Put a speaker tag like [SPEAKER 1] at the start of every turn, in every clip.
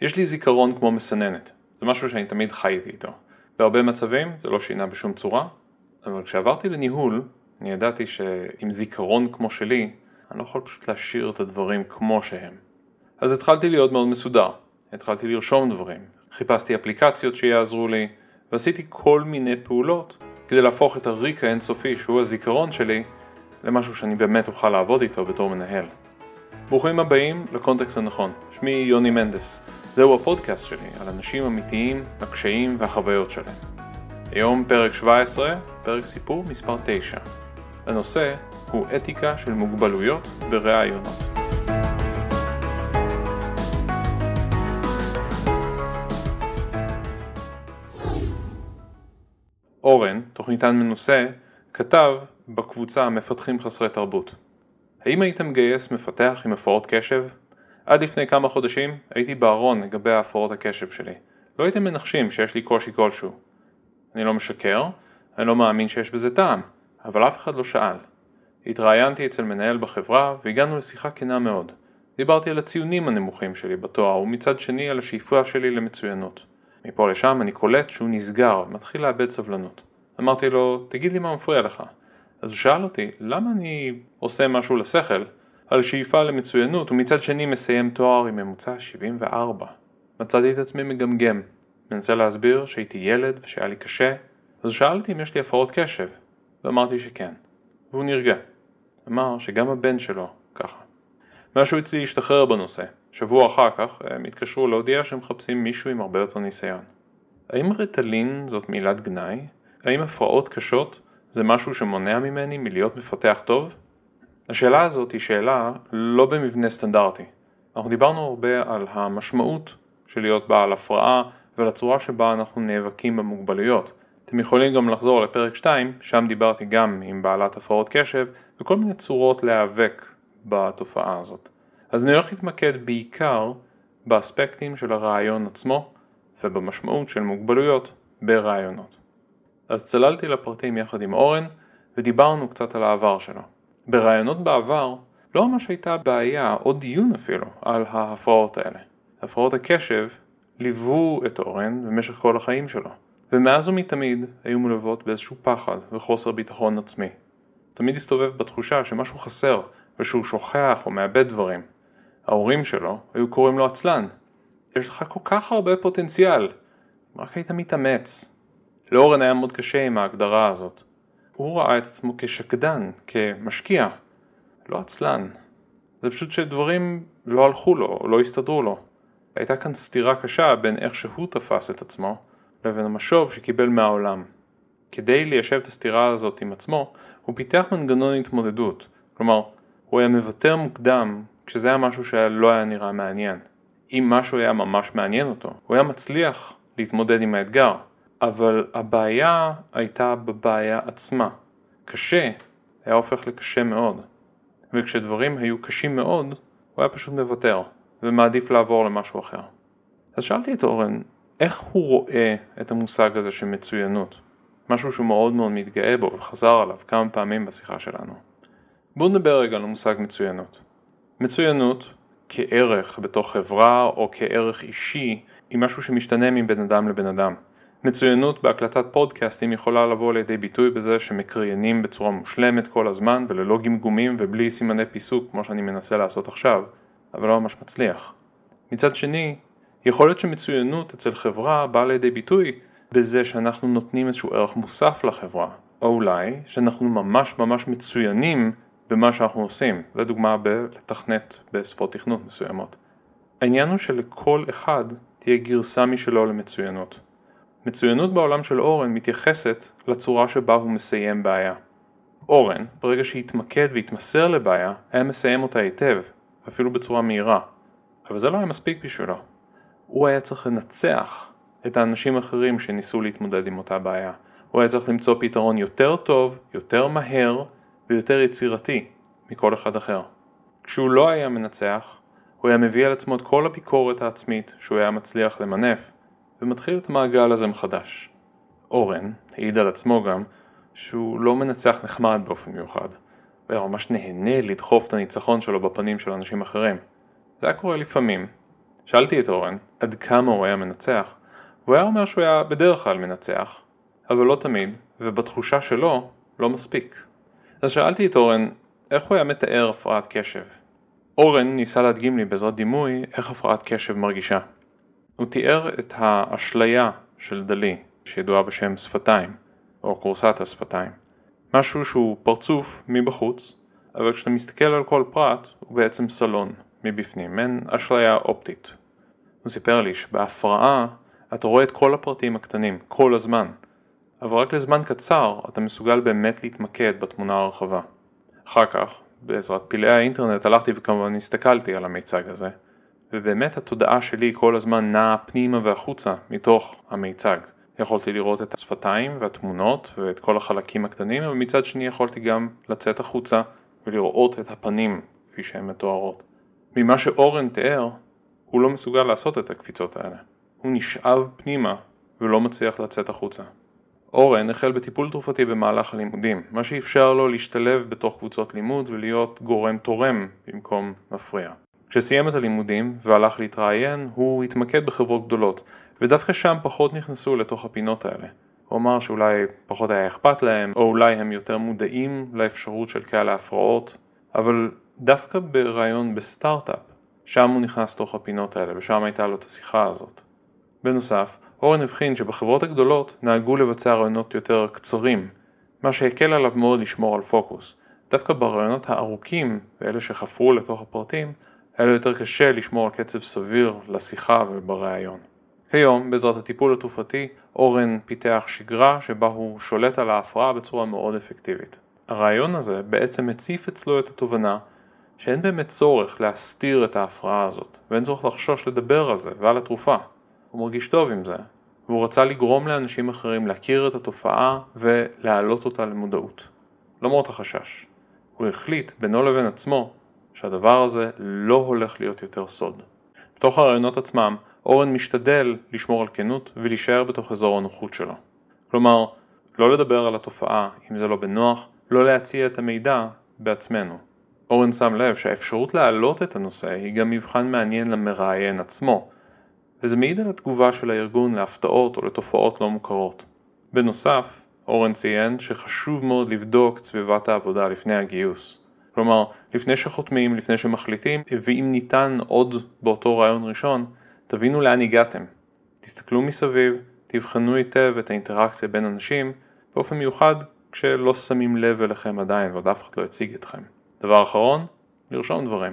[SPEAKER 1] יש לי זיכרון כמו מסננת, זה משהו שאני תמיד חייתי איתו. בהרבה מצבים זה לא שינה בשום צורה, אבל כשעברתי לניהול, אני ידעתי שעם זיכרון כמו שלי, אני לא יכול פשוט להשאיר את הדברים כמו שהם. אז התחלתי להיות מאוד מסודר, התחלתי לרשום דברים, חיפשתי אפליקציות שיעזרו לי, ועשיתי כל מיני פעולות כדי להפוך את הריק האינסופי שהוא הזיכרון שלי למשהו שאני באמת אוכל לעבוד איתו בתור מנהל. ברוכים הבאים לקונטקסט הנכון, שמי יוני מנדס, זהו הפודקאסט שלי על אנשים אמיתיים, הקשיים והחוויות שלהם. היום פרק 17, פרק סיפור מספר 9. הנושא הוא אתיקה של מוגבלויות בראיונות. אורן, תוכניתן מנוסה, כתב בקבוצה מפתחים חסרי תרבות. האם היית מגייס מפתח עם הפרעות קשב? עד לפני כמה חודשים הייתי בארון לגבי הפרעות הקשב שלי. לא הייתם מנחשים שיש לי קושי כלשהו. אני לא משקר, אני לא מאמין שיש בזה טעם, אבל אף אחד לא שאל. התראיינתי אצל מנהל בחברה והגענו לשיחה כנה מאוד. דיברתי על הציונים הנמוכים שלי בתואר ומצד שני על השאיפה שלי למצוינות. מפה לשם אני קולט שהוא נסגר, מתחיל לאבד סבלנות. אמרתי לו, תגיד לי מה מפריע לך. אז הוא שאל אותי, למה אני עושה משהו לשכל על שאיפה למצוינות ומצד שני מסיים תואר עם ממוצע 74? מצאתי את עצמי מגמגם, מנסה להסביר שהייתי ילד ושהיה לי קשה, אז שאלתי אם יש לי הפרעות קשב, ואמרתי שכן, והוא נרגע. אמר שגם הבן שלו ככה. משהו אצלי השתחרר בנושא, שבוע אחר כך הם התקשרו להודיע שהם מחפשים מישהו עם הרבה יותר ניסיון. האם רטלין זאת מילת גנאי? האם הפרעות קשות זה משהו שמונע ממני מלהיות מפתח טוב? השאלה הזאת היא שאלה לא במבנה סטנדרטי. אנחנו דיברנו הרבה על המשמעות של להיות בעל הפרעה ועל הצורה שבה אנחנו נאבקים במוגבלויות. אתם יכולים גם לחזור לפרק 2, שם דיברתי גם עם בעלת הפרעות קשב וכל מיני צורות להיאבק בתופעה הזאת. אז אני הולך להתמקד בעיקר באספקטים של הרעיון עצמו ובמשמעות של מוגבלויות ברעיונות. אז צללתי לפרטים יחד עם אורן ודיברנו קצת על העבר שלו. ברעיונות בעבר לא ממש הייתה בעיה או דיון אפילו על ההפרעות האלה. הפרעות הקשב ליוו את אורן במשך כל החיים שלו, ומאז ומתמיד היו מלוות באיזשהו פחד וחוסר ביטחון עצמי. תמיד הסתובב בתחושה שמשהו חסר ושהוא שוכח או מאבד דברים. ההורים שלו היו קוראים לו עצלן. יש לך כל כך הרבה פוטנציאל, רק היית מתאמץ. לאורן היה מאוד קשה עם ההגדרה הזאת. הוא ראה את עצמו כשקדן, כמשקיע, לא עצלן. זה פשוט שדברים לא הלכו לו, לא הסתדרו לו. הייתה כאן סתירה קשה בין איך שהוא תפס את עצמו, לבין המשוב שקיבל מהעולם. כדי ליישב את הסתירה הזאת עם עצמו, הוא פיתח מנגנון התמודדות. כלומר, הוא היה מוותר מוקדם כשזה היה משהו שלא היה נראה מעניין. אם משהו היה ממש מעניין אותו, הוא היה מצליח להתמודד עם האתגר. אבל הבעיה הייתה בבעיה עצמה. קשה היה הופך לקשה מאוד, וכשדברים היו קשים מאוד, הוא היה פשוט מוותר, ומעדיף לעבור למשהו אחר. אז שאלתי את אורן, איך הוא רואה את המושג הזה של מצוינות? משהו שהוא מאוד מאוד מתגאה בו וחזר עליו כמה פעמים בשיחה שלנו. בואו נדבר רגע על המושג מצוינות. מצוינות כערך בתוך חברה או כערך אישי היא משהו שמשתנה מבין אדם לבן אדם. מצוינות בהקלטת פודקאסטים יכולה לבוא לידי ביטוי בזה שמקריינים בצורה מושלמת כל הזמן וללא גמגומים ובלי סימני פיסוק כמו שאני מנסה לעשות עכשיו, אבל לא ממש מצליח. מצד שני, יכול להיות שמצוינות אצל חברה באה לידי ביטוי בזה שאנחנו נותנים איזשהו ערך מוסף לחברה, או אולי שאנחנו ממש ממש מצוינים במה שאנחנו עושים, לדוגמה בלתכנת בשפות תכנות מסוימות. העניין הוא שלכל אחד תהיה גרסה משלו למצוינות. מצוינות בעולם של אורן מתייחסת לצורה שבה הוא מסיים בעיה. אורן, ברגע שהתמקד והתמסר לבעיה, היה מסיים אותה היטב, אפילו בצורה מהירה. אבל זה לא היה מספיק בשבילו. הוא היה צריך לנצח את האנשים האחרים שניסו להתמודד עם אותה בעיה. הוא היה צריך למצוא פתרון יותר טוב, יותר מהר ויותר יצירתי מכל אחד אחר. כשהוא לא היה מנצח, הוא היה מביא על עצמו את כל הביקורת העצמית שהוא היה מצליח למנף ומתחיל את המעגל הזה מחדש. אורן העיד על עצמו גם שהוא לא מנצח נחמד באופן מיוחד, הוא היה ממש נהנה לדחוף את הניצחון שלו בפנים של אנשים אחרים. זה היה קורה לפעמים, שאלתי את אורן עד כמה הוא היה מנצח, והוא היה אומר שהוא היה בדרך כלל מנצח, אבל לא תמיד, ובתחושה שלו, לא מספיק. אז שאלתי את אורן איך הוא היה מתאר הפרעת קשב. אורן ניסה להדגים לי בעזרת דימוי איך הפרעת קשב מרגישה. הוא תיאר את האשליה של דלי, שידועה בשם שפתיים, או כורסת השפתיים. משהו שהוא פרצוף מבחוץ, אבל כשאתה מסתכל על כל פרט הוא בעצם סלון מבפנים, מעין אשליה אופטית. הוא סיפר לי שבהפרעה אתה רואה את כל הפרטים הקטנים, כל הזמן, אבל רק לזמן קצר אתה מסוגל באמת להתמקד בתמונה הרחבה. אחר כך, בעזרת פלאי האינטרנט הלכתי וכמובן הסתכלתי על המיצג הזה, ובאמת התודעה שלי כל הזמן נעה פנימה והחוצה מתוך המיצג. יכולתי לראות את השפתיים והתמונות ואת כל החלקים הקטנים, אבל מצד שני יכולתי גם לצאת החוצה ולראות את הפנים כפי שהן מתוארות. ממה שאורן תיאר, הוא לא מסוגל לעשות את הקפיצות האלה. הוא נשאב פנימה ולא מצליח לצאת החוצה. אורן החל בטיפול תרופתי במהלך הלימודים, מה שאפשר לו להשתלב בתוך קבוצות לימוד ולהיות גורם תורם במקום מפריע. כשסיים את הלימודים והלך להתראיין, הוא התמקד בחברות גדולות, ודווקא שם פחות נכנסו לתוך הפינות האלה. הוא אמר שאולי פחות היה אכפת להם, או אולי הם יותר מודעים לאפשרות של כאלה הפרעות, אבל דווקא ברעיון בסטארט-אפ, שם הוא נכנס לתוך הפינות האלה, ושם הייתה לו את השיחה הזאת. בנוסף, אורן הבחין שבחברות הגדולות נהגו לבצע רעיונות יותר קצרים, מה שהקל עליו מאוד לשמור על פוקוס. דווקא ברעיונות הארוכים, ואלה שחפרו לתוך הפרטים, היה לו יותר קשה לשמור על קצב סביר לשיחה ובריאיון. כיום, בעזרת הטיפול התרופתי, אורן פיתח שגרה שבה הוא שולט על ההפרעה בצורה מאוד אפקטיבית. הרעיון הזה בעצם מציף אצלו את התובנה שאין באמת צורך להסתיר את ההפרעה הזאת, ואין צורך לחשוש לדבר על זה ועל התרופה. הוא מרגיש טוב עם זה, והוא רצה לגרום לאנשים אחרים להכיר את התופעה ולהעלות אותה למודעות. למרות החשש. הוא החליט בינו לבין עצמו שהדבר הזה לא הולך להיות יותר סוד. בתוך הרעיונות עצמם, אורן משתדל לשמור על כנות ולהישאר בתוך אזור הנוחות שלו. כלומר, לא לדבר על התופעה אם זה לא בנוח, לא להציע את המידע בעצמנו. אורן שם לב שהאפשרות להעלות את הנושא היא גם מבחן מעניין למראיין עצמו, וזה מעיד על התגובה של הארגון להפתעות או לתופעות לא מוכרות. בנוסף, אורן ציין שחשוב מאוד לבדוק את סביבת העבודה לפני הגיוס. כלומר, לפני שחותמים, לפני שמחליטים, ואם ניתן עוד באותו רעיון ראשון, תבינו לאן הגעתם. תסתכלו מסביב, תבחנו היטב את האינטראקציה בין אנשים, באופן מיוחד כשלא שמים לב אליכם עדיין ועוד אף אחד לא הציג אתכם. דבר אחרון, לרשום דברים.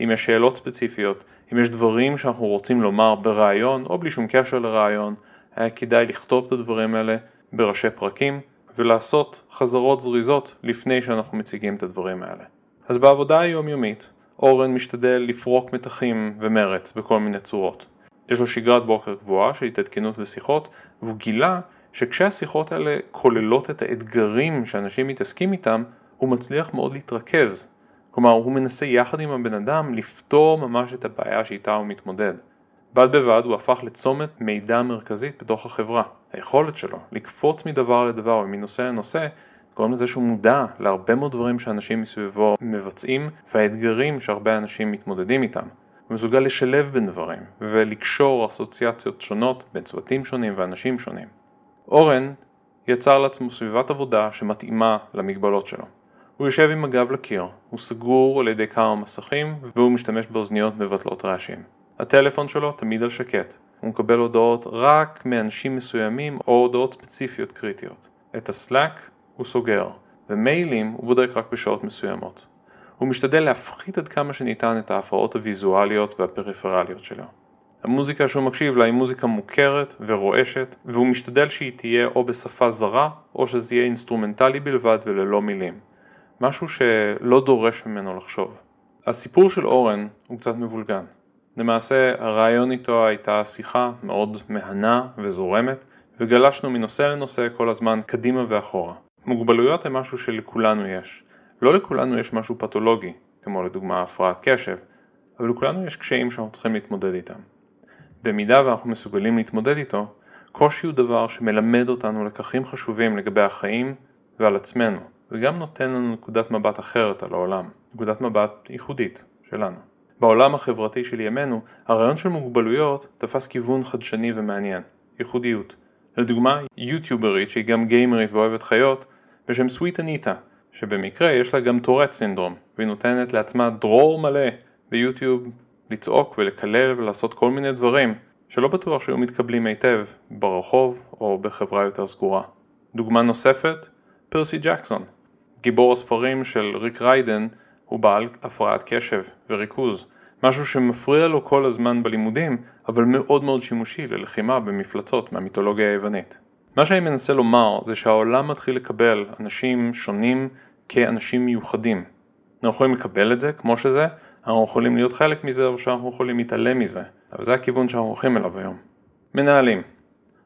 [SPEAKER 1] אם יש שאלות ספציפיות, אם יש דברים שאנחנו רוצים לומר ברעיון או בלי שום קשר לרעיון, היה כדאי לכתוב את הדברים האלה בראשי פרקים ולעשות חזרות זריזות לפני שאנחנו מציגים את הדברים האלה. אז בעבודה היומיומית, אורן משתדל לפרוק מתחים ומרץ בכל מיני צורות. יש לו שגרת בוקר קבועה של התעדכנות ושיחות, והוא גילה שכשהשיחות האלה כוללות את האתגרים שאנשים מתעסקים איתם, הוא מצליח מאוד להתרכז כלומר, הוא מנסה יחד עם הבן אדם לפתור ממש את הבעיה שאיתה הוא מתמודד. בד בבד הוא הפך לצומת מידע מרכזית בתוך החברה. היכולת שלו לקפוץ מדבר לדבר ומנושא לנושא גורם לזה שהוא מודע להרבה מאוד דברים שאנשים מסביבו מבצעים והאתגרים שהרבה אנשים מתמודדים איתם. הוא מסוגל לשלב בין דברים ולקשור אסוציאציות שונות בין צוותים שונים ואנשים שונים. אורן יצר לעצמו סביבת עבודה שמתאימה למגבלות שלו. הוא יושב עם הגב לקיר, הוא סגור על ידי כמה מסכים והוא משתמש באוזניות מבטלות רעשים. הטלפון שלו תמיד על שקט, הוא מקבל הודעות רק מאנשים מסוימים או הודעות ספציפיות קריטיות. את ה Slack הוא סוגר, ומיילים הוא בודק רק בשעות מסוימות. הוא משתדל להפחית עד כמה שניתן את ההפרעות הוויזואליות והפריפרליות שלו. המוזיקה שהוא מקשיב לה היא מוזיקה מוכרת ורועשת, והוא משתדל שהיא תהיה או בשפה זרה, או שזה יהיה אינסטרומנטלי בלבד וללא מילים. משהו שלא דורש ממנו לחשוב. הסיפור של אורן הוא קצת מבולגן. למעשה הרעיון איתו הייתה שיחה מאוד מהנה וזורמת, וגלשנו מנושא לנושא כל הזמן קדימה ואחורה. מוגבלויות הן משהו שלכולנו יש. לא לכולנו יש משהו פתולוגי, כמו לדוגמה הפרעת קשב, אבל לכולנו יש קשיים שאנחנו צריכים להתמודד איתם. במידה ואנחנו מסוגלים להתמודד איתו, קושי הוא דבר שמלמד אותנו לקחים חשובים לגבי החיים ועל עצמנו. וגם נותן לנו נקודת מבט אחרת על העולם, נקודת מבט ייחודית שלנו. בעולם החברתי של ימינו, הרעיון של מוגבלויות תפס כיוון חדשני ומעניין, ייחודיות. לדוגמה, יוטיוברית שהיא גם גיימרית ואוהבת חיות, בשם סוויט אניטה, שבמקרה יש לה גם טורט סינדרום, והיא נותנת לעצמה דרור מלא ביוטיוב לצעוק ולקלל ולעשות כל מיני דברים שלא בטוח שהיו מתקבלים היטב ברחוב או בחברה יותר סגורה. דוגמה נוספת, פרסי ג'קסון, גיבור הספרים של ריק ריידן הוא בעל הפרעת קשב וריכוז, משהו שמפריע לו כל הזמן בלימודים, אבל מאוד מאוד שימושי ללחימה במפלצות מהמיתולוגיה היוונית. מה שאני מנסה לומר זה שהעולם מתחיל לקבל אנשים שונים כאנשים מיוחדים. אנחנו יכולים לקבל את זה כמו שזה, אנחנו יכולים להיות חלק מזה או שאנחנו יכולים להתעלם מזה, אבל זה הכיוון שאנחנו הולכים אליו היום. מנהלים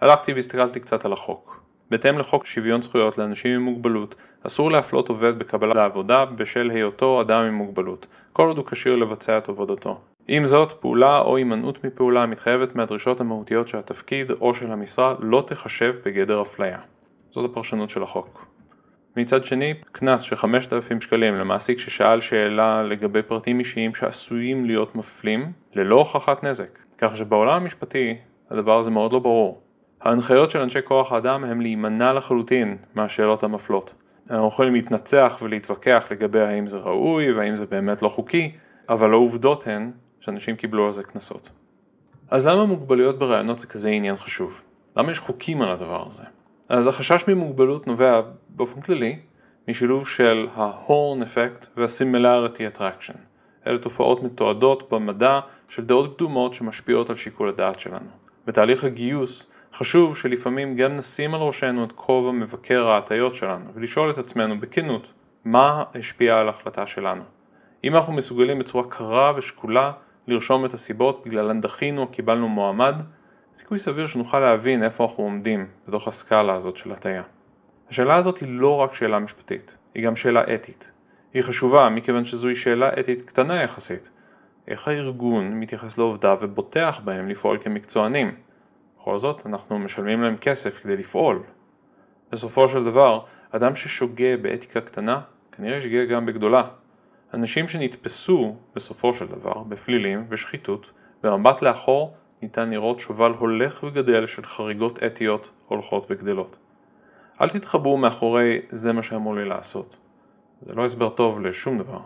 [SPEAKER 1] הלכתי והסתכלתי קצת על החוק. בהתאם לחוק שוויון זכויות לאנשים עם מוגבלות, אסור להפלות עובד בקבלה לעבודה בשל היותו אדם עם מוגבלות, כל עוד הוא כשיר לבצע את עבודתו. עם זאת, פעולה או הימנעות מפעולה המתחייבת מהדרישות המהותיות של התפקיד או של המשרה לא תחשב בגדר אפליה. זאת הפרשנות של החוק. מצד שני, קנס של 5,000 שקלים למעסיק ששאל שאלה לגבי פרטים אישיים שעשויים להיות מפלים, ללא הוכחת נזק. כך שבעולם המשפטי הדבר הזה מאוד לא ברור. ההנחיות של אנשי כוח האדם הם להימנע לחלוטין מהשאלות המפלות. אנחנו יכולים להתנצח ולהתווכח לגבי האם זה ראוי והאם זה באמת לא חוקי, אבל העובדות הן שאנשים קיבלו על זה קנסות. אז למה מוגבלויות ברעיונות זה כזה עניין חשוב? למה יש חוקים על הדבר הזה? אז החשש ממוגבלות נובע באופן כללי משילוב של ה-horn effect וה-similarity attraction. אלה תופעות מתועדות במדע של דעות קדומות שמשפיעות על שיקול הדעת שלנו. בתהליך הגיוס חשוב שלפעמים גם נשים על ראשנו את כובע מבקר ההטיות שלנו ולשאול את עצמנו בכנות מה השפיע על ההחלטה שלנו. אם אנחנו מסוגלים בצורה קרה ושקולה לרשום את הסיבות בגללן דחינו או קיבלנו מועמד, סיכוי סביר שנוכל להבין איפה אנחנו עומדים בתוך הסקאלה הזאת של הטיה. השאלה הזאת היא לא רק שאלה משפטית, היא גם שאלה אתית. היא חשובה מכיוון שזוהי שאלה אתית קטנה יחסית. איך הארגון מתייחס לעובדיו ובוטח בהם לפעול כמקצוענים? בכל זאת, אנחנו משלמים להם כסף כדי לפעול. בסופו של דבר, אדם ששוגה באתיקה קטנה, כנראה ישגה גם בגדולה. אנשים שנתפסו, בסופו של דבר, בפלילים ושחיתות, במבט לאחור ניתן לראות שובל הולך וגדל של חריגות אתיות הולכות וגדלות. אל תתחבאו מאחורי זה מה שאמור לי לעשות. זה לא הסבר טוב לשום דבר.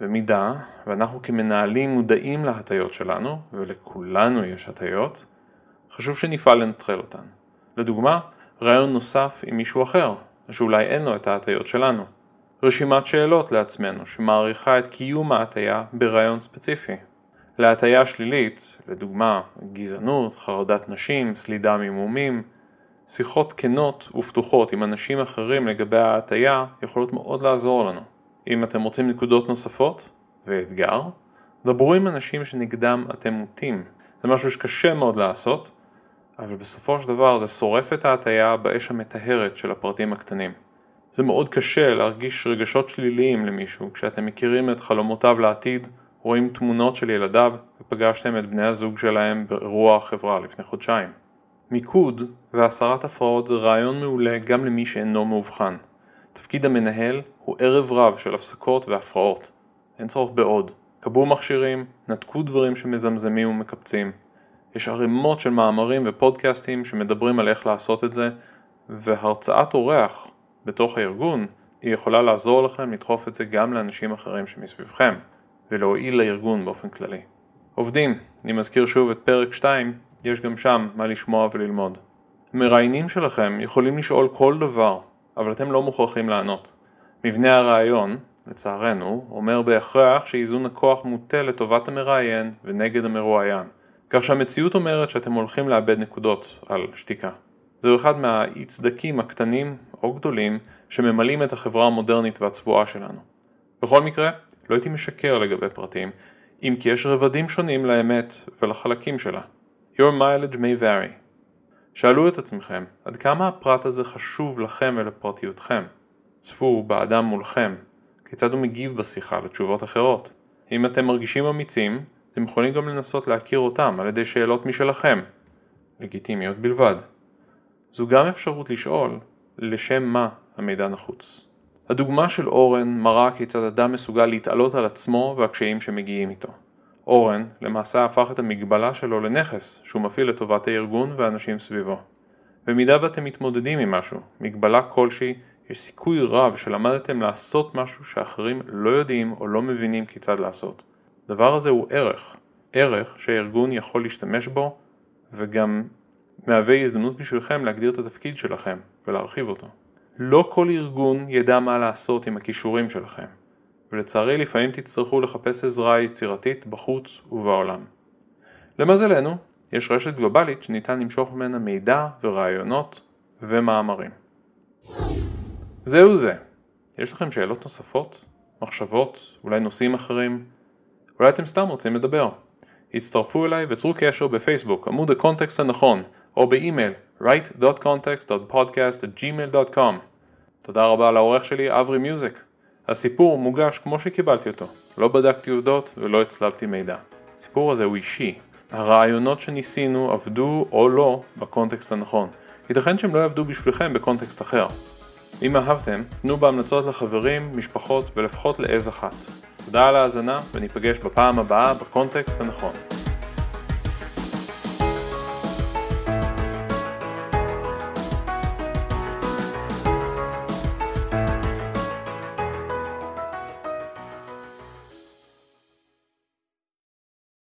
[SPEAKER 1] במידה ואנחנו כמנהלים מודעים להטיות שלנו, ולכולנו יש הטיות, חשוב שנפעל לנטרל אותן. לדוגמה, רעיון נוסף עם מישהו אחר, שאולי אין לו את ההטיות שלנו. רשימת שאלות לעצמנו שמעריכה את קיום ההטיה ברעיון ספציפי. להטיה שלילית, לדוגמה גזענות, חרדת נשים, סלידה ממומים, שיחות כנות ופתוחות עם אנשים אחרים לגבי ההטיה יכולות מאוד לעזור לנו. אם אתם רוצים נקודות נוספות, ואתגר, דברו עם אנשים שנגדם אתם מוטים. זה משהו שקשה מאוד לעשות, אבל בסופו של דבר זה שורף את ההטיה באש המטהרת של הפרטים הקטנים. זה מאוד קשה להרגיש רגשות שליליים למישהו כשאתם מכירים את חלומותיו לעתיד, רואים תמונות של ילדיו ופגשתם את בני הזוג שלהם באירוע החברה לפני חודשיים. מיקוד והסרת הפרעות זה רעיון מעולה גם למי שאינו מאובחן. תפקיד המנהל הוא ערב רב של הפסקות והפרעות. אין צורך בעוד. קבעו מכשירים, נתקו דברים שמזמזמים ומקפצים. יש ערימות של מאמרים ופודקאסטים שמדברים על איך לעשות את זה, והרצאת אורח בתוך הארגון היא יכולה לעזור לכם לדחוף את זה גם לאנשים אחרים שמסביבכם, ולהועיל לארגון באופן כללי. עובדים, אני מזכיר שוב את פרק 2, יש גם שם מה לשמוע וללמוד. מראיינים שלכם יכולים לשאול כל דבר, אבל אתם לא מוכרחים לענות. מבנה הרעיון, לצערנו, אומר בהכרח שאיזון הכוח מוטה לטובת המראיין ונגד המרואיין, כך שהמציאות אומרת שאתם הולכים לאבד נקודות על שתיקה. זהו אחד מהאי צדקים הקטנים או גדולים שממלאים את החברה המודרנית והצבועה שלנו. בכל מקרה, לא הייתי משקר לגבי פרטים, אם כי יש רבדים שונים לאמת ולחלקים שלה. Your mileage may vary. שאלו את עצמכם, עד כמה הפרט הזה חשוב לכם ולפרטיותכם? צפו באדם מולכם, כיצד הוא מגיב בשיחה לתשובות אחרות. אם אתם מרגישים אמיצים, אתם יכולים גם לנסות להכיר אותם על ידי שאלות משלכם, לגיטימיות בלבד. זו גם אפשרות לשאול לשם מה המידע נחוץ. הדוגמה של אורן מראה כיצד אדם מסוגל להתעלות על עצמו והקשיים שמגיעים איתו. אורן למעשה הפך את המגבלה שלו לנכס שהוא מפעיל לטובת הארגון והאנשים סביבו. במידה ואתם מתמודדים עם משהו, מגבלה כלשהי, יש סיכוי רב שלמדתם לעשות משהו שאחרים לא יודעים או לא מבינים כיצד לעשות. הדבר הזה הוא ערך, ערך שהארגון יכול להשתמש בו וגם מהווה הזדמנות בשבילכם להגדיר את התפקיד שלכם ולהרחיב אותו. לא כל ארגון ידע מה לעשות עם הכישורים שלכם, ולצערי לפעמים תצטרכו לחפש עזרה יצירתית בחוץ ובעולם. למזלנו, יש רשת גלובלית שניתן למשוך ממנה מידע ורעיונות ומאמרים. זהו זה. יש לכם שאלות נוספות? מחשבות? אולי נושאים אחרים? אולי אתם סתם רוצים לדבר. הצטרפו אליי וצרו קשר בפייסבוק, עמוד הקונטקסט הנכון, או באימייל write.context.podcast@gmail.com תודה רבה לעורך שלי אברי מיוזיק. הסיפור מוגש כמו שקיבלתי אותו, לא בדקתי עובדות ולא הצלבתי מידע. הסיפור הזה הוא אישי. הרעיונות שניסינו עבדו או לא בקונטקסט הנכון. ייתכן שהם לא יעבדו בשבילכם בקונטקסט אחר. אם אהבתם, תנו בהמלצות לחברים, משפחות ולפחות לעז אחת. תודה על ההאזנה וניפגש בפעם הבאה בקונטקסט הנכון.